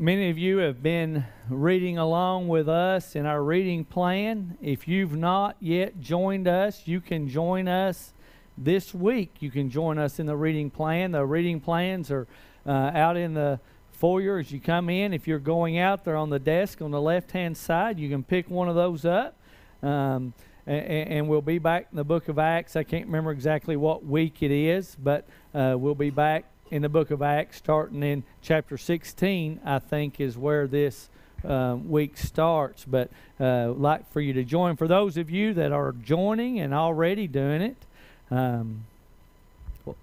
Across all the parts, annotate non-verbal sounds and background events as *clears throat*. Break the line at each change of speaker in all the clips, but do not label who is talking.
Many of you have been reading along with us in our reading plan. If you've not yet joined us, you can join us this week. You can join us in the reading plan. The reading plans are uh, out in the foyer as you come in. If you're going out, they're on the desk on the left hand side. You can pick one of those up. Um, and, and, we'll be back in the book of Acts. I can't remember exactly what week it is, but uh, we'll be back in the book of Acts, starting in chapter 16, I think is where this uh, week starts. But uh, like for you to join. For those of you that are joining and already doing it, um, are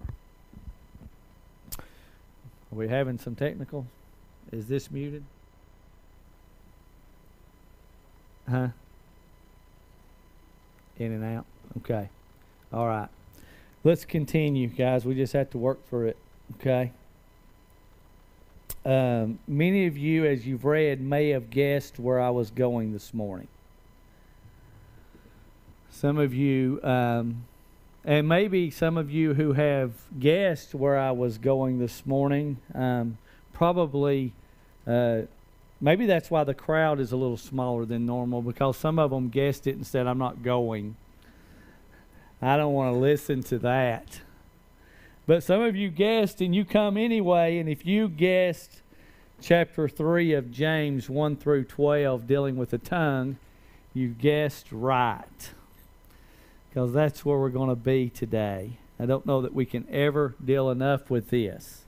we having some technical? Is this muted? Huh? In and out. Okay. All right. Let's continue, guys. We just have to work for it. Okay. Um, many of you, as you've read, may have guessed where I was going this morning. Some of you, um, and maybe some of you who have guessed where I was going this morning, um, probably, uh, maybe that's why the crowd is a little smaller than normal because some of them guessed it and said, I'm not going. I don't want to listen to that. But some of you guessed and you come anyway, and if you guessed chapter 3 of James 1 through 12 dealing with the tongue, you guessed right. Because that's where we're going to be today. I don't know that we can ever deal enough with this.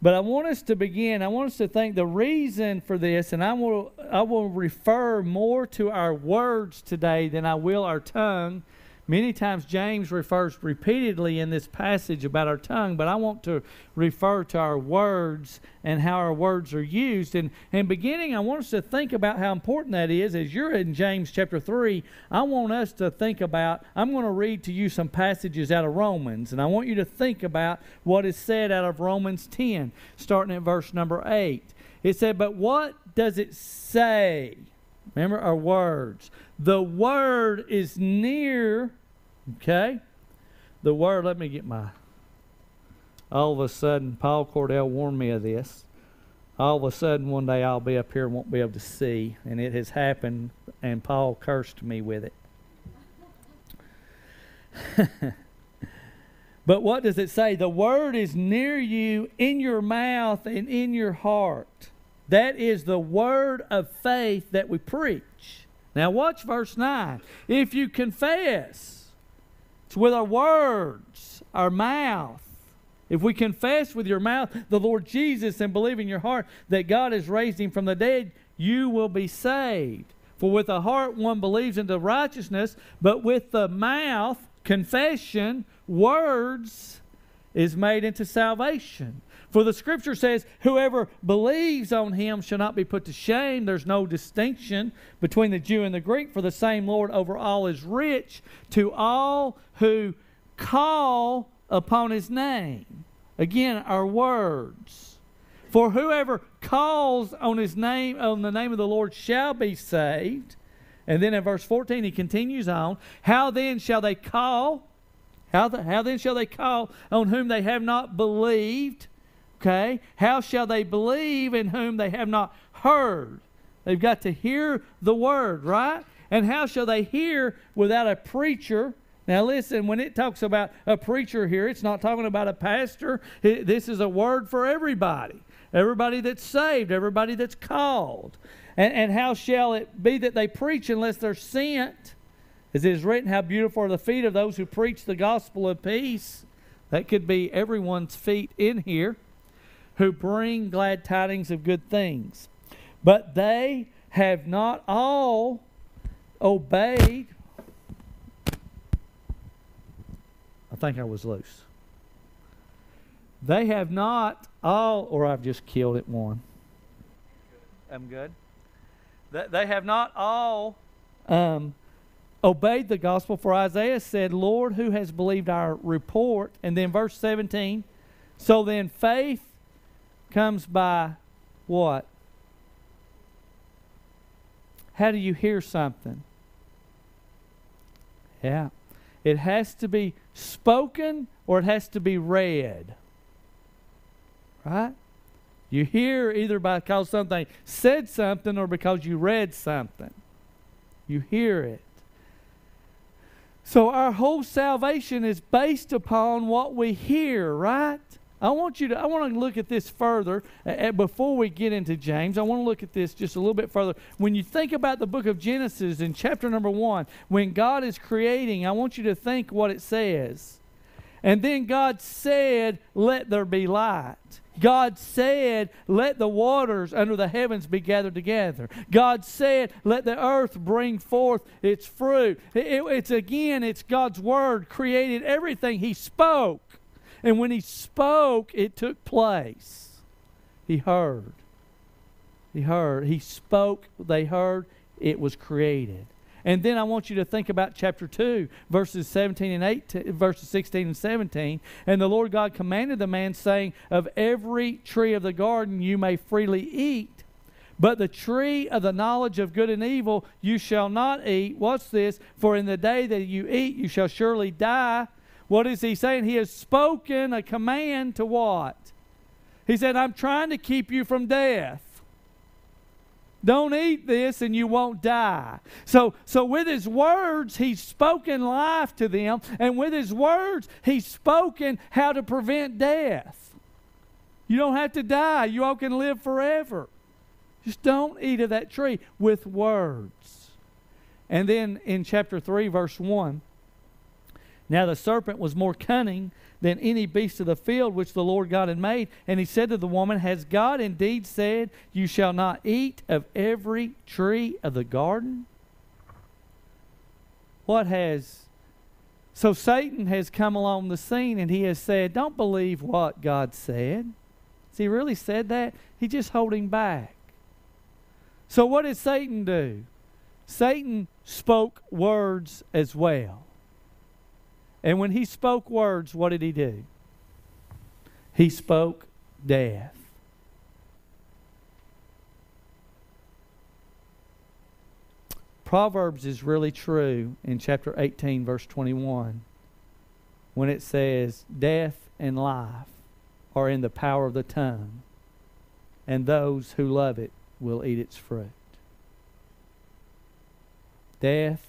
But I want us to begin. I want us to think the reason for this, and I will, I will refer more to our words today than I will our tongue Many times James refers repeatedly in this passage about our tongue, but I want to refer to our words and how our words are used. And, and beginning, I want us to think about how important that is. As you're in James chapter 3, I want us to think about, I'm going to read to you some passages out of Romans, and I want you to think about what is said out of Romans 10, starting at verse number 8. It said, But what does it say? Remember our words. The word is near, okay? The word, let me get my. All of a sudden, Paul Cordell warned me of this. All of a sudden, one day I'll be up here and won't be able to see. And it has happened, and Paul cursed me with it. *laughs* but what does it say? The word is near you, in your mouth and in your heart. That is the word of faith that we preach. Now, watch verse 9. If you confess, it's with our words, our mouth. If we confess with your mouth the Lord Jesus and believe in your heart that God has raised him from the dead, you will be saved. For with the heart one believes into righteousness, but with the mouth, confession, words, is made into salvation. For the scripture says, Whoever believes on him shall not be put to shame. There's no distinction between the Jew and the Greek, for the same Lord over all is rich to all who call upon his name. Again, our words. For whoever calls on his name, on the name of the Lord, shall be saved. And then in verse 14, he continues on How then shall they call? How, the, how then shall they call on whom they have not believed? Okay? How shall they believe in whom they have not heard? They've got to hear the word, right? And how shall they hear without a preacher? Now, listen, when it talks about a preacher here, it's not talking about a pastor. this is a word for everybody everybody that's saved, everybody that's called. And, and how shall it be that they preach unless they're sent? As it is written, How beautiful are the feet of those who preach the gospel of peace. That could be everyone's feet in here who bring glad tidings of good things. But they have not all obeyed. I think I was loose. They have not all, or I've just killed it one. I'm good. They have not all um, obeyed the gospel, for Isaiah said, Lord, who has believed our report? And then verse 17, so then faith comes by what? How do you hear something? Yeah. It has to be spoken or it has to be read. Right? You hear either because something said something or because you read something. You hear it. So our whole salvation is based upon what we hear, right? I want you to I want to look at this further uh, before we get into James. I want to look at this just a little bit further. When you think about the book of Genesis in chapter number 1, when God is creating, I want you to think what it says. And then God said, "Let there be light." God said, Let the waters under the heavens be gathered together. God said, Let the earth bring forth its fruit. It, it's again, it's God's word created everything. He spoke. And when He spoke, it took place. He heard. He heard. He spoke, they heard, it was created. And then I want you to think about chapter 2, verses 17 and 18, verses 16 and 17. And the Lord God commanded the man, saying, Of every tree of the garden you may freely eat, but the tree of the knowledge of good and evil you shall not eat. What's this? For in the day that you eat, you shall surely die. What is he saying? He has spoken a command to what? He said, I'm trying to keep you from death. Don't eat this and you won't die. So, so with his words, he's spoken life to them, and with his words, he's spoken how to prevent death. You don't have to die. You all can live forever. Just don't eat of that tree with words. And then in chapter 3, verse 1, now the serpent was more cunning than any beast of the field which the Lord God had made. And he said to the woman, Has God indeed said, You shall not eat of every tree of the garden? What has. So Satan has come along the scene and he has said, Don't believe what God said. Has he really said that? He's just holding back. So what did Satan do? Satan spoke words as well. And when he spoke words, what did he do? He spoke death. Proverbs is really true in chapter 18, verse 21, when it says, Death and life are in the power of the tongue, and those who love it will eat its fruit. Death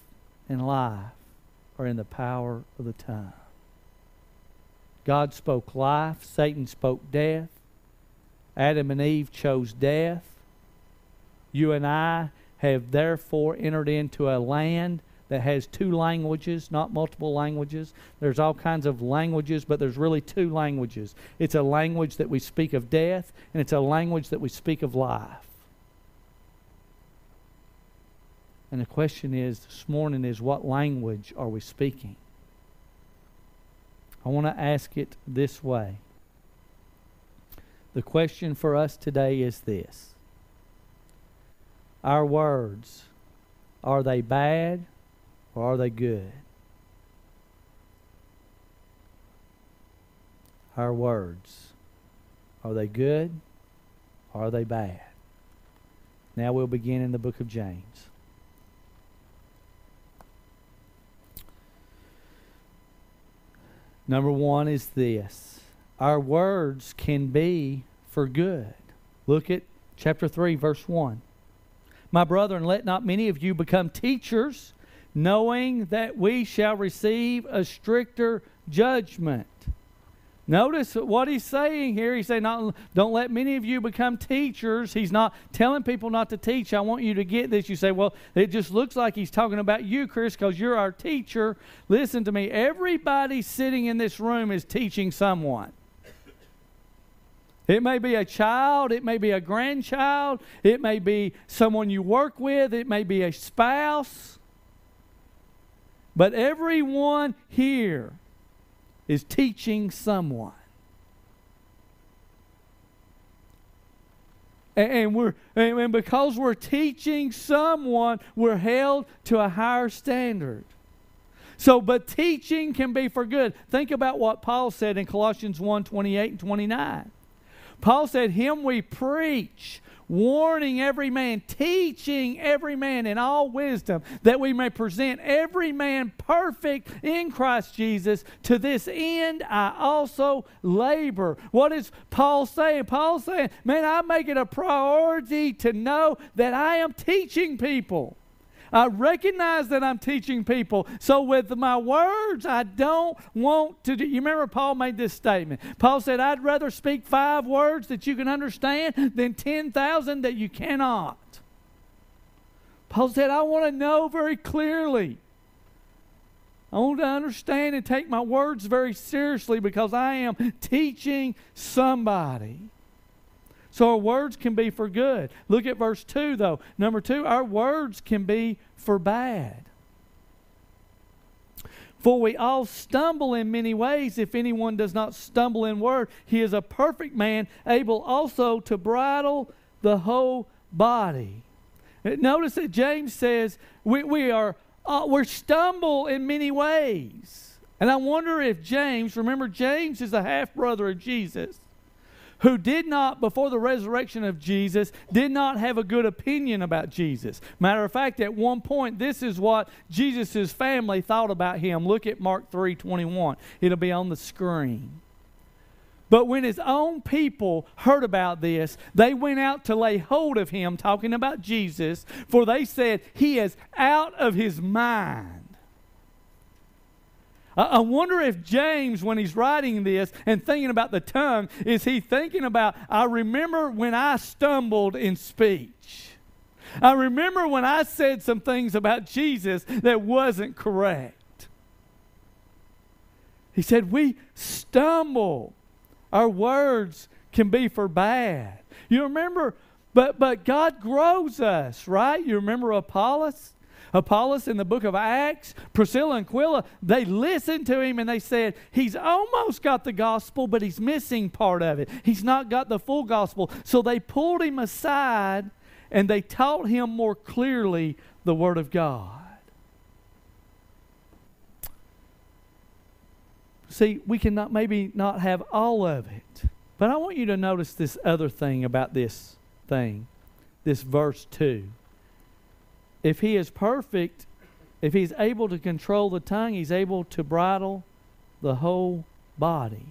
and life are in the power of the tongue. God spoke life, Satan spoke death. Adam and Eve chose death. You and I have therefore entered into a land that has two languages, not multiple languages. There's all kinds of languages, but there's really two languages. It's a language that we speak of death, and it's a language that we speak of life. And the question is this morning is what language are we speaking? I want to ask it this way. The question for us today is this Our words, are they bad or are they good? Our words, are they good or are they bad? Now we'll begin in the book of James. Number one is this our words can be for good. Look at chapter 3, verse 1. My brethren, let not many of you become teachers, knowing that we shall receive a stricter judgment. Notice what he's saying here. He's saying, not, Don't let many of you become teachers. He's not telling people not to teach. I want you to get this. You say, Well, it just looks like he's talking about you, Chris, because you're our teacher. Listen to me. Everybody sitting in this room is teaching someone. It may be a child, it may be a grandchild, it may be someone you work with, it may be a spouse. But everyone here is teaching someone. And, we're and because we're teaching someone, we're held to a higher standard. So, but teaching can be for good. Think about what Paul said in Colossians 1 28 and 29. Paul said, Him we preach, warning every man, teaching every man in all wisdom, that we may present every man perfect in Christ Jesus. To this end, I also labor. What is Paul saying? Paul saying, man, I make it a priority to know that I am teaching people. I recognize that I'm teaching people. So with my words, I don't want to do. You remember Paul made this statement. Paul said, I'd rather speak five words that you can understand than 10,000 that you cannot. Paul said, I want to know very clearly. I want to understand and take my words very seriously because I am teaching somebody. So our words can be for good. Look at verse 2, though. Number 2, our words can be for bad. For we all stumble in many ways. If anyone does not stumble in word, he is a perfect man, able also to bridle the whole body. Notice that James says we, we are uh, we stumble in many ways. And I wonder if James, remember James is a half brother of Jesus who did not, before the resurrection of Jesus, did not have a good opinion about Jesus. Matter of fact, at one point, this is what Jesus' family thought about him. Look at Mark 3 21. It'll be on the screen. But when his own people heard about this, they went out to lay hold of him, talking about Jesus, for they said, He is out of his mind. I wonder if James, when he's writing this and thinking about the tongue, is he thinking about, I remember when I stumbled in speech. I remember when I said some things about Jesus that wasn't correct. He said, We stumble. Our words can be for bad. You remember, but but God grows us, right? You remember Apollos? Apollos in the book of Acts, Priscilla and Aquila, they listened to him and they said, He's almost got the gospel, but he's missing part of it. He's not got the full gospel. So they pulled him aside and they taught him more clearly the Word of God. See, we cannot maybe not have all of it. But I want you to notice this other thing about this thing, this verse 2 if he is perfect, if he's able to control the tongue, he's able to bridle the whole body.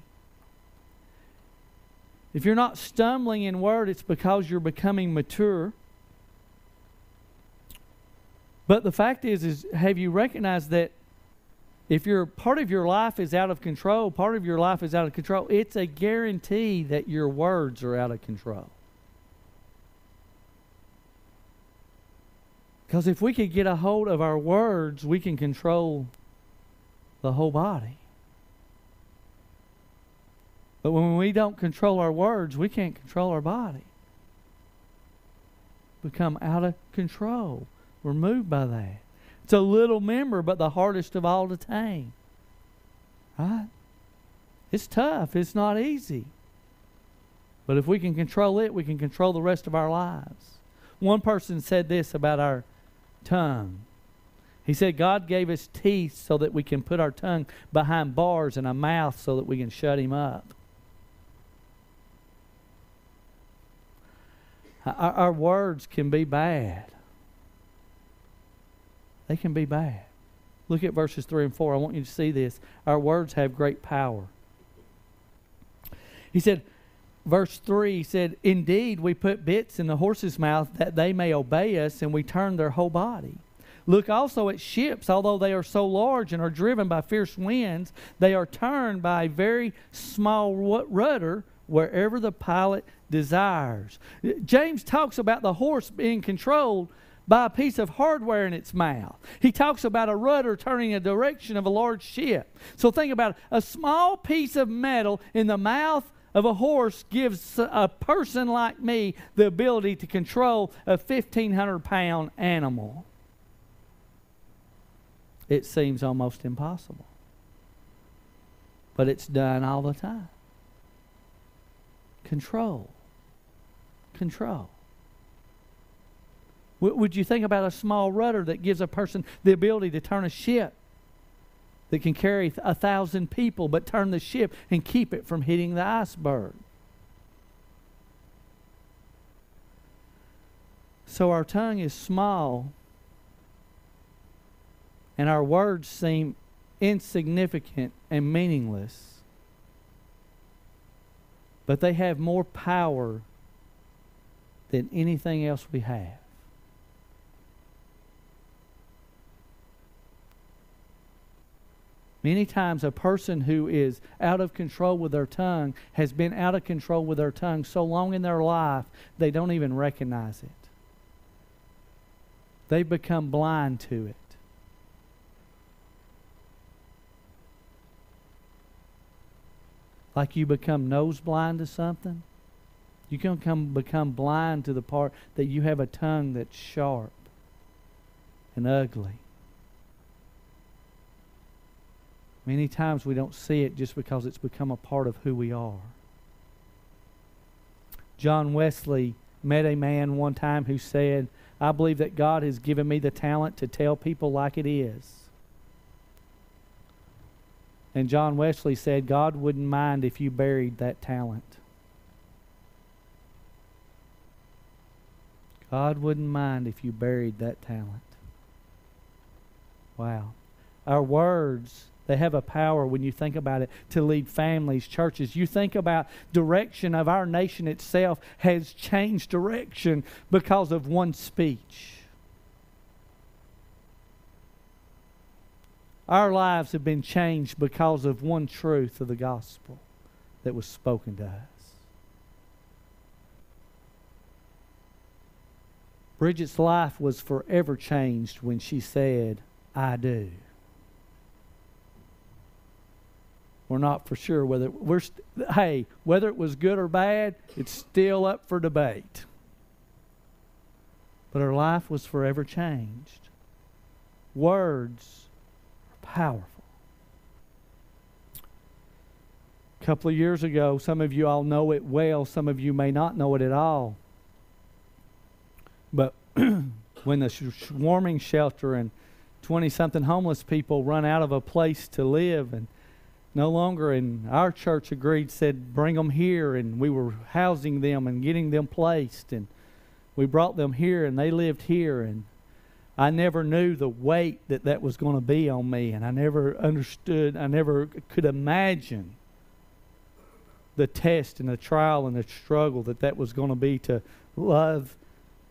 If you're not stumbling in word, it's because you're becoming mature. But the fact is, is have you recognized that if your part of your life is out of control, part of your life is out of control, it's a guarantee that your words are out of control. Because if we could get a hold of our words, we can control the whole body. But when we don't control our words, we can't control our body. Become out of control. We're moved by that. It's a little member, but the hardest of all to tame. Right? It's tough. It's not easy. But if we can control it, we can control the rest of our lives. One person said this about our tongue. He said God gave us teeth so that we can put our tongue behind bars and a mouth so that we can shut him up. Our, our words can be bad. They can be bad. Look at verses 3 and 4. I want you to see this. Our words have great power. He said, verse 3 said, Indeed, we put bits in the horse's mouth that they may obey us, and we turn their whole body. Look also at ships, although they are so large and are driven by fierce winds, they are turned by a very small rudder wherever the pilot desires. James talks about the horse being controlled by a piece of hardware in its mouth. He talks about a rudder turning the direction of a large ship. So think about it. a small piece of metal in the mouth of a horse gives a person like me the ability to control a 1,500 pound animal. It seems almost impossible. But it's done all the time. Control. Control. would you think about a small rudder that gives a person the ability to turn a ship that can carry a thousand people but turn the ship and keep it from hitting the iceberg. So our tongue is small, and our words seem insignificant and meaningless. But they have more power than anything else we have. Many times, a person who is out of control with their tongue has been out of control with their tongue so long in their life they don't even recognize it. They become blind to it. Like you become nose blind to something. You can come become blind to the part that you have a tongue that's sharp and ugly. Many times we don't see it just because it's become a part of who we are. John Wesley met a man one time who said, I believe that God has given me the talent to tell people like it is. And John Wesley said, God wouldn't mind if you buried that talent. God wouldn't mind if you buried that talent. Wow. Our words they have a power when you think about it to lead families, churches. You think about direction of our nation itself has changed direction because of one speech. Our lives have been changed because of one truth of the gospel that was spoken to us. Bridget's life was forever changed when she said, I do. We're not for sure whether we're st- hey, whether it was good or bad, it's still up for debate. But her life was forever changed. Words are powerful. A couple of years ago, some of you all know it well, some of you may not know it at all. But *clears throat* when the swarming shelter and 20 something homeless people run out of a place to live and no longer and our church agreed said bring them here and we were housing them and getting them placed and we brought them here and they lived here and i never knew the weight that that was going to be on me and i never understood i never could imagine the test and the trial and the struggle that that was going to be to love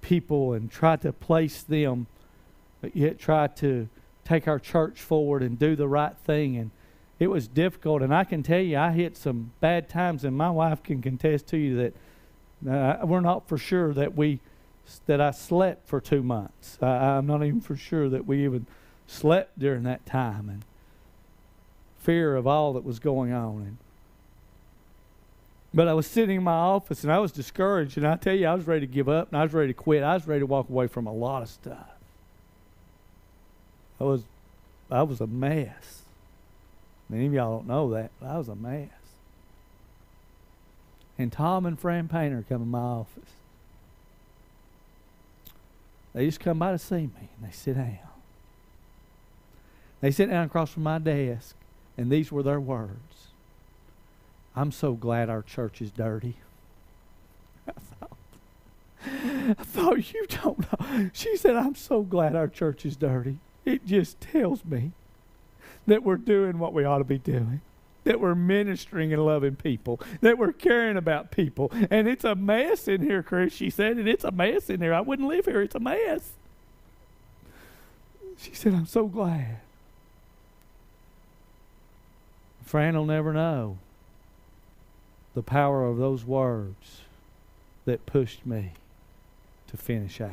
people and try to place them but yet try to take our church forward and do the right thing and it was difficult. And I can tell you, I hit some bad times, and my wife can contest to you that uh, we're not for sure that we that I slept for two months. I'm not even for sure that we even slept during that time, and fear of all that was going on. And but I was sitting in my office and I was discouraged, and I tell you, I was ready to give up and I was ready to quit. I was ready to walk away from a lot of stuff. I was, I was a mess. Many of y'all don't know that, I was a mess. And Tom and Fran Painter come in my office. They just come by to see me and they sit down. They sit down across from my desk, and these were their words. I'm so glad our church is dirty. *laughs* I thought, I thought you don't know. She said, I'm so glad our church is dirty. It just tells me that we're doing what we ought to be doing, that we're ministering and loving people, that we're caring about people. And it's a mess in here, Chris. She said, and it's a mess in here. I wouldn't live here. It's a mess. She said, I'm so glad. Fran will never know the power of those words that pushed me to finish out,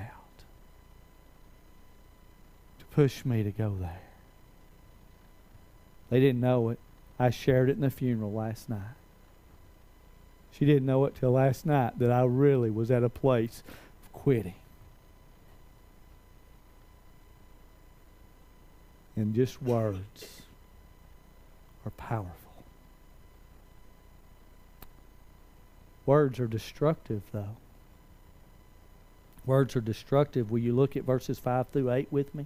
to push me to go there. They didn't know it. I shared it in the funeral last night. She didn't know it till last night that I really was at a place of quitting. And just words are powerful. Words are destructive, though. Words are destructive. Will you look at verses 5 through 8 with me?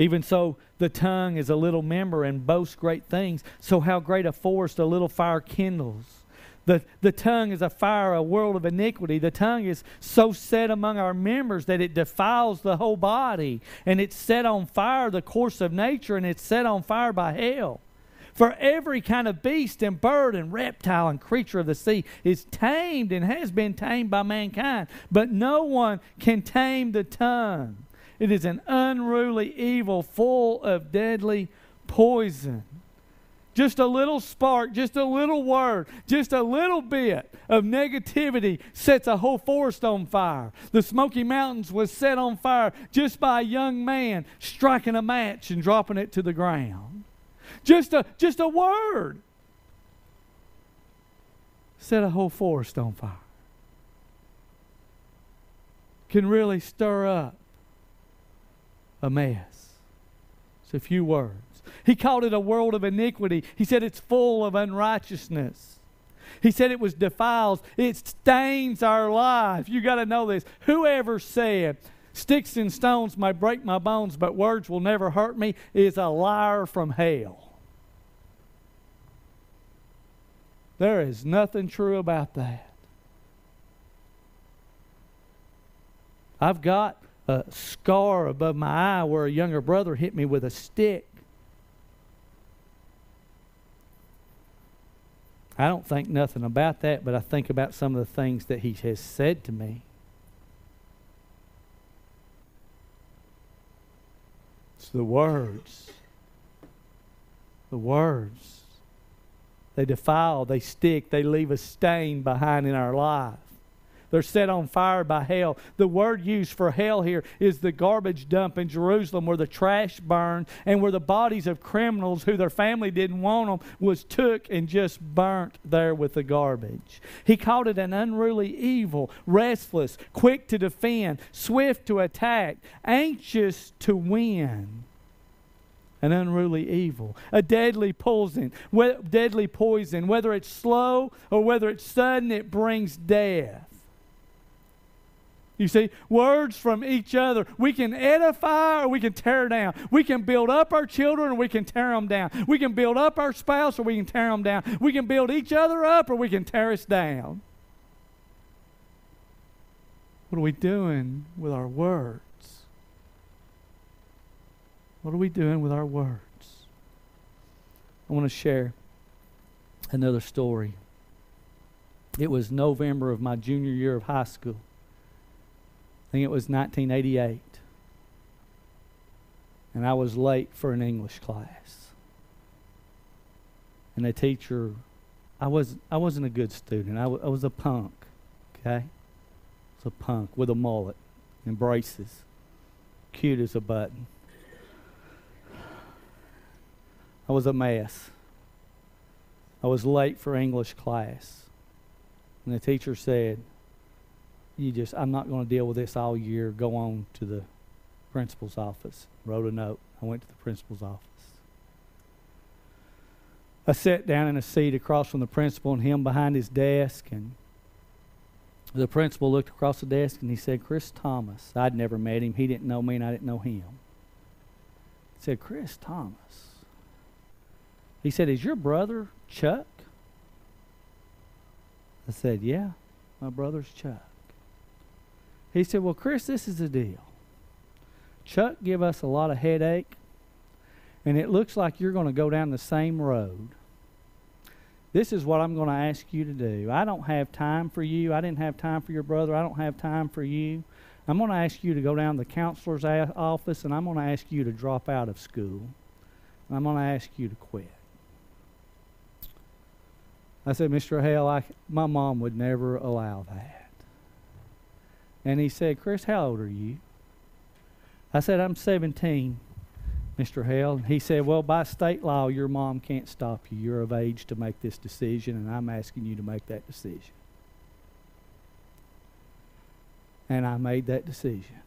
Even so, the tongue is a little member and boasts great things. So, how great a forest a little fire kindles. The, the tongue is a fire, a world of iniquity. The tongue is so set among our members that it defiles the whole body. And it's set on fire the course of nature, and it's set on fire by hell. For every kind of beast and bird and reptile and creature of the sea is tamed and has been tamed by mankind. But no one can tame the tongue. It is an unruly evil full of deadly poison. Just a little spark, just a little word, just a little bit of negativity sets a whole forest on fire. The Smoky Mountains was set on fire just by a young man striking a match and dropping it to the ground. Just a, just a word set a whole forest on fire. Can really stir up mess. It's a few words. He called it a world of iniquity. He said it's full of unrighteousness. He said it was defiled. It stains our life. You got to know this. Whoever said, Sticks and stones may break my bones, but words will never hurt me, is a liar from hell. There is nothing true about that. I've got a scar above my eye where a younger brother hit me with a stick. I don't think nothing about that, but I think about some of the things that he has said to me. It's the words. The words. They defile, they stick, they leave a stain behind in our life. They're set on fire by hell. The word used for hell here is the garbage dump in Jerusalem where the trash burned and where the bodies of criminals who their family didn't want them was took and just burnt there with the garbage. He called it an unruly evil, restless, quick to defend, swift to attack, anxious to win an unruly evil, a deadly poison, deadly poison, whether it's slow or whether it's sudden, it brings death. You see, words from each other. We can edify or we can tear down. We can build up our children or we can tear them down. We can build up our spouse or we can tear them down. We can build each other up or we can tear us down. What are we doing with our words? What are we doing with our words? I want to share another story. It was November of my junior year of high school. I think it was 1988. And I was late for an English class. And the teacher, I, was, I wasn't a good student. I, w- I was a punk, okay? I was a punk with a mullet and braces, cute as a button. I was a mess. I was late for English class. And the teacher said, you just, I'm not going to deal with this all year. Go on to the principal's office. Wrote a note. I went to the principal's office. I sat down in a seat across from the principal and him behind his desk. And the principal looked across the desk and he said, Chris Thomas. I'd never met him. He didn't know me and I didn't know him. He said, Chris Thomas. He said, Is your brother Chuck? I said, Yeah, my brother's Chuck. He said, Well, Chris, this is the deal. Chuck give us a lot of headache, and it looks like you're going to go down the same road. This is what I'm going to ask you to do. I don't have time for you. I didn't have time for your brother. I don't have time for you. I'm going to ask you to go down to the counselor's a- office, and I'm going to ask you to drop out of school. And I'm going to ask you to quit. I said, Mr. Hale, I, my mom would never allow that. And he said, Chris, how old are you? I said, I'm 17, Mr. Hale. And he said, Well, by state law, your mom can't stop you. You're of age to make this decision, and I'm asking you to make that decision. And I made that decision.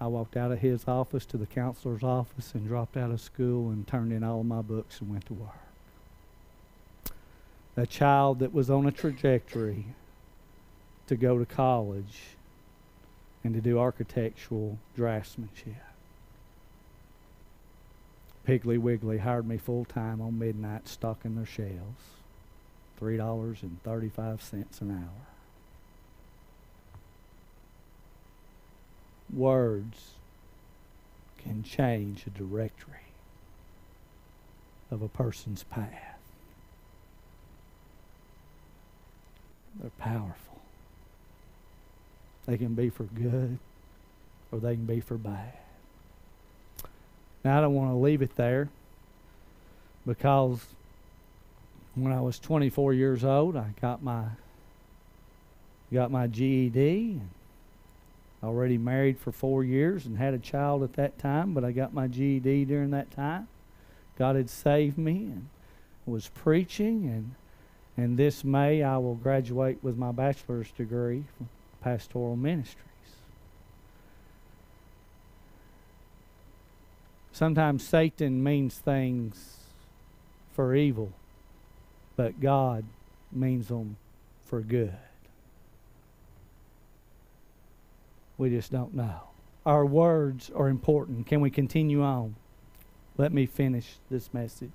I walked out of his office to the counselor's office and dropped out of school and turned in all my books and went to work. A child that was on a trajectory to go to college and to do architectural draftsmanship. Piggly Wiggly hired me full time on midnight stocking their shelves. $3.35 an hour. Words can change a directory of a person's path. They're powerful. They can be for good or they can be for bad. Now, I don't want to leave it there because when I was 24 years old, I got my got my GED. Already married for four years and had a child at that time, but I got my GED during that time. God had saved me and was preaching, and and this May I will graduate with my bachelor's degree pastoral ministries. Sometimes Satan means things for evil, but God means them for good. We just don't know. Our words are important. Can we continue on? Let me finish this message.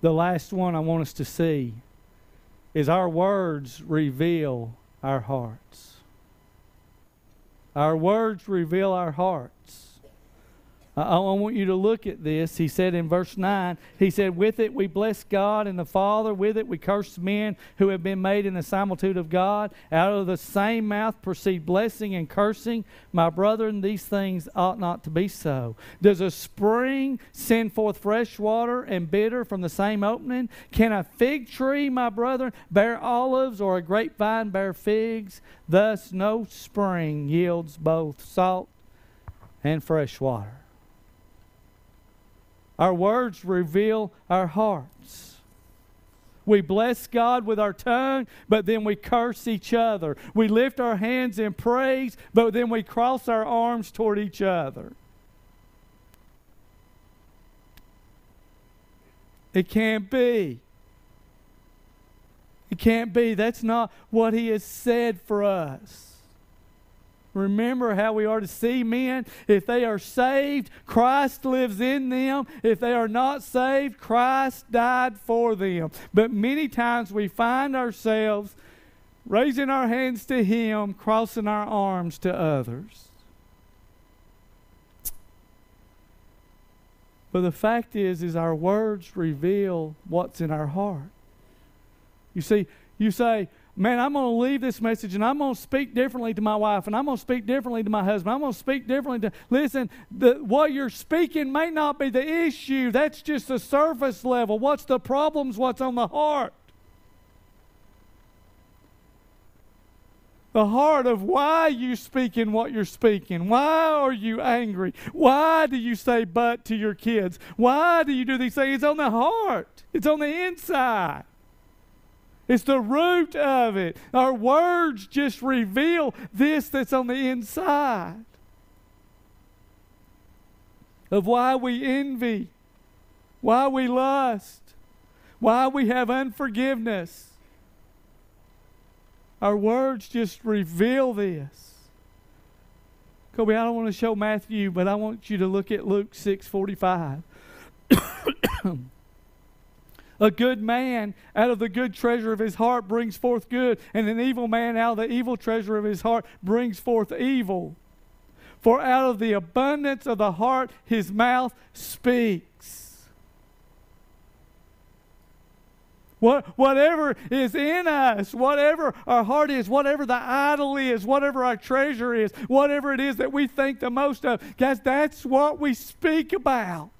The last one I want us to see is our words reveal our hearts. Our words reveal our hearts. I, I want you to look at this. He said in verse 9, He said, With it we bless God and the Father. With it we curse men who have been made in the similitude of God. Out of the same mouth proceed blessing and cursing. My brethren, these things ought not to be so. Does a spring send forth fresh water and bitter from the same opening? Can a fig tree, my brethren, bear olives or a grapevine bear figs? Thus, no spring yields both salt and fresh water. Our words reveal our hearts. We bless God with our tongue, but then we curse each other. We lift our hands in praise, but then we cross our arms toward each other. It can't be. It can't be. That's not what He has said for us. Remember how we are to see men. If they are saved, Christ lives in them. If they are not saved, Christ died for them. But many times we find ourselves raising our hands to Him, crossing our arms to others. But the fact is, is our words reveal what's in our heart. You see, you say, man, I'm going to leave this message and I'm going to speak differently to my wife and I'm going to speak differently to my husband. I'm going to speak differently to. Listen, the, what you're speaking may not be the issue. That's just the surface level. What's the problems? What's on the heart? the heart of why you speaking what you're speaking. Why are you angry? Why do you say but to your kids? Why do you do these things? It's on the heart. It's on the inside. It's the root of it. Our words just reveal this that's on the inside of why we envy, why we lust, why we have unforgiveness. Our words just reveal this. Kobe, I don't want to show Matthew, but I want you to look at Luke 6:45. A good man out of the good treasure of his heart brings forth good, and an evil man out of the evil treasure of his heart brings forth evil. For out of the abundance of the heart his mouth speaks. What, whatever is in us, whatever our heart is, whatever the idol is, whatever our treasure is, whatever it is that we think the most of, guys, that's what we speak about.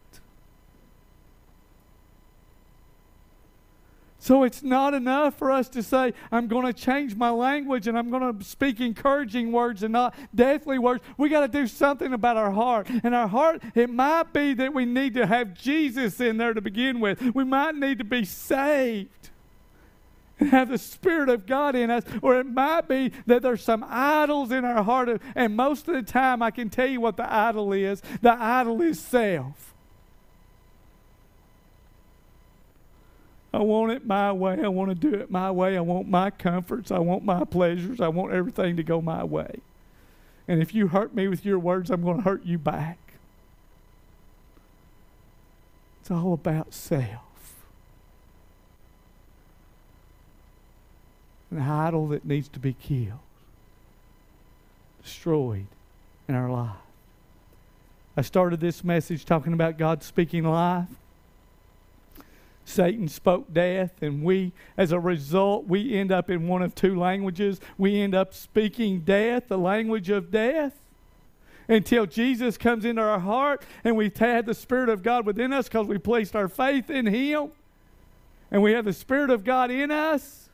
So it's not enough for us to say, I'm going to change my language and I'm going to speak encouraging words and not deathly words. We got to do something about our heart. And our heart, it might be that we need to have Jesus in there to begin with. We might need to be saved and have the Spirit of God in us, or it might be that there's some idols in our heart. And most of the time, I can tell you what the idol is the idol is self. I want it my way. I want to do it my way. I want my comforts. I want my pleasures. I want everything to go my way. And if you hurt me with your words, I'm going to hurt you back. It's all about self. an idol that needs to be killed, destroyed in our life. I started this message talking about God speaking life. Satan spoke death, and we, as a result, we end up in one of two languages. We end up speaking death, the language of death, until Jesus comes into our heart and we've had the Spirit of God within us because we placed our faith in Him and we have the Spirit of God in us.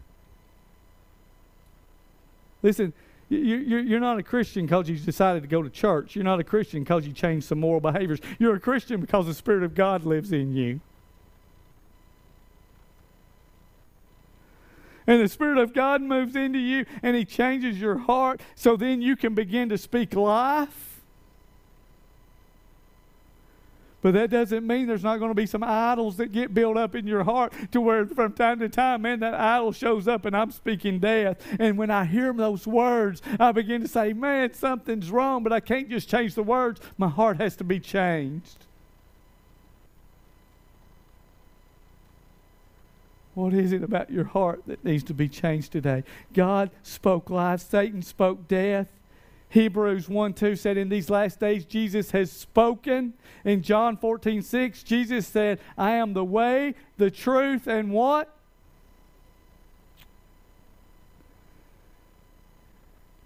Listen, you're not a Christian because you decided to go to church. You're not a Christian because you changed some moral behaviors. You're a Christian because the Spirit of God lives in you. And the Spirit of God moves into you and He changes your heart so then you can begin to speak life But that doesn't mean there's not going to be some idols that get built up in your heart to where from time to time, man, that idol shows up and I'm speaking death. And when I hear those words, I begin to say, man, something's wrong, but I can't just change the words. My heart has to be changed. What is it about your heart that needs to be changed today? God spoke life, Satan spoke death. Hebrews 1 2 said, In these last days, Jesus has spoken. In John 14 6, Jesus said, I am the way, the truth, and what?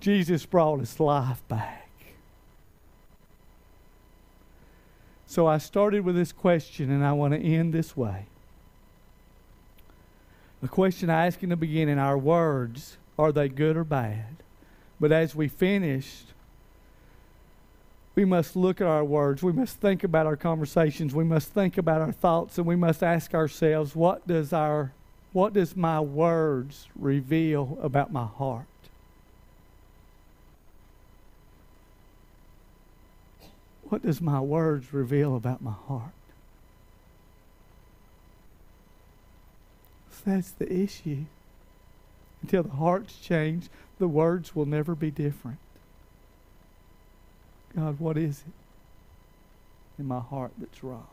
Jesus brought his life back. So I started with this question, and I want to end this way. The question I asked in the beginning our words, are they good or bad? But as we finished, we must look at our words. We must think about our conversations. We must think about our thoughts, and we must ask ourselves, what does our what does my words reveal about my heart? What does my words reveal about my heart? That's the issue. Until the heart's change, the words will never be different. God, what is it in my heart that's wrong?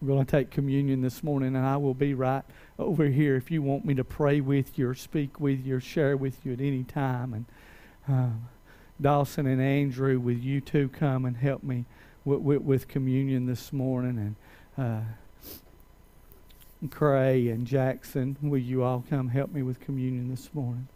We're going to take communion this morning, and I will be right over here if you want me to pray with you or speak with you or share with you at any time. And um, Dawson and Andrew, with you two, come and help me with, with, with communion this morning. And uh, Cray and Jackson, will you all come help me with communion this morning?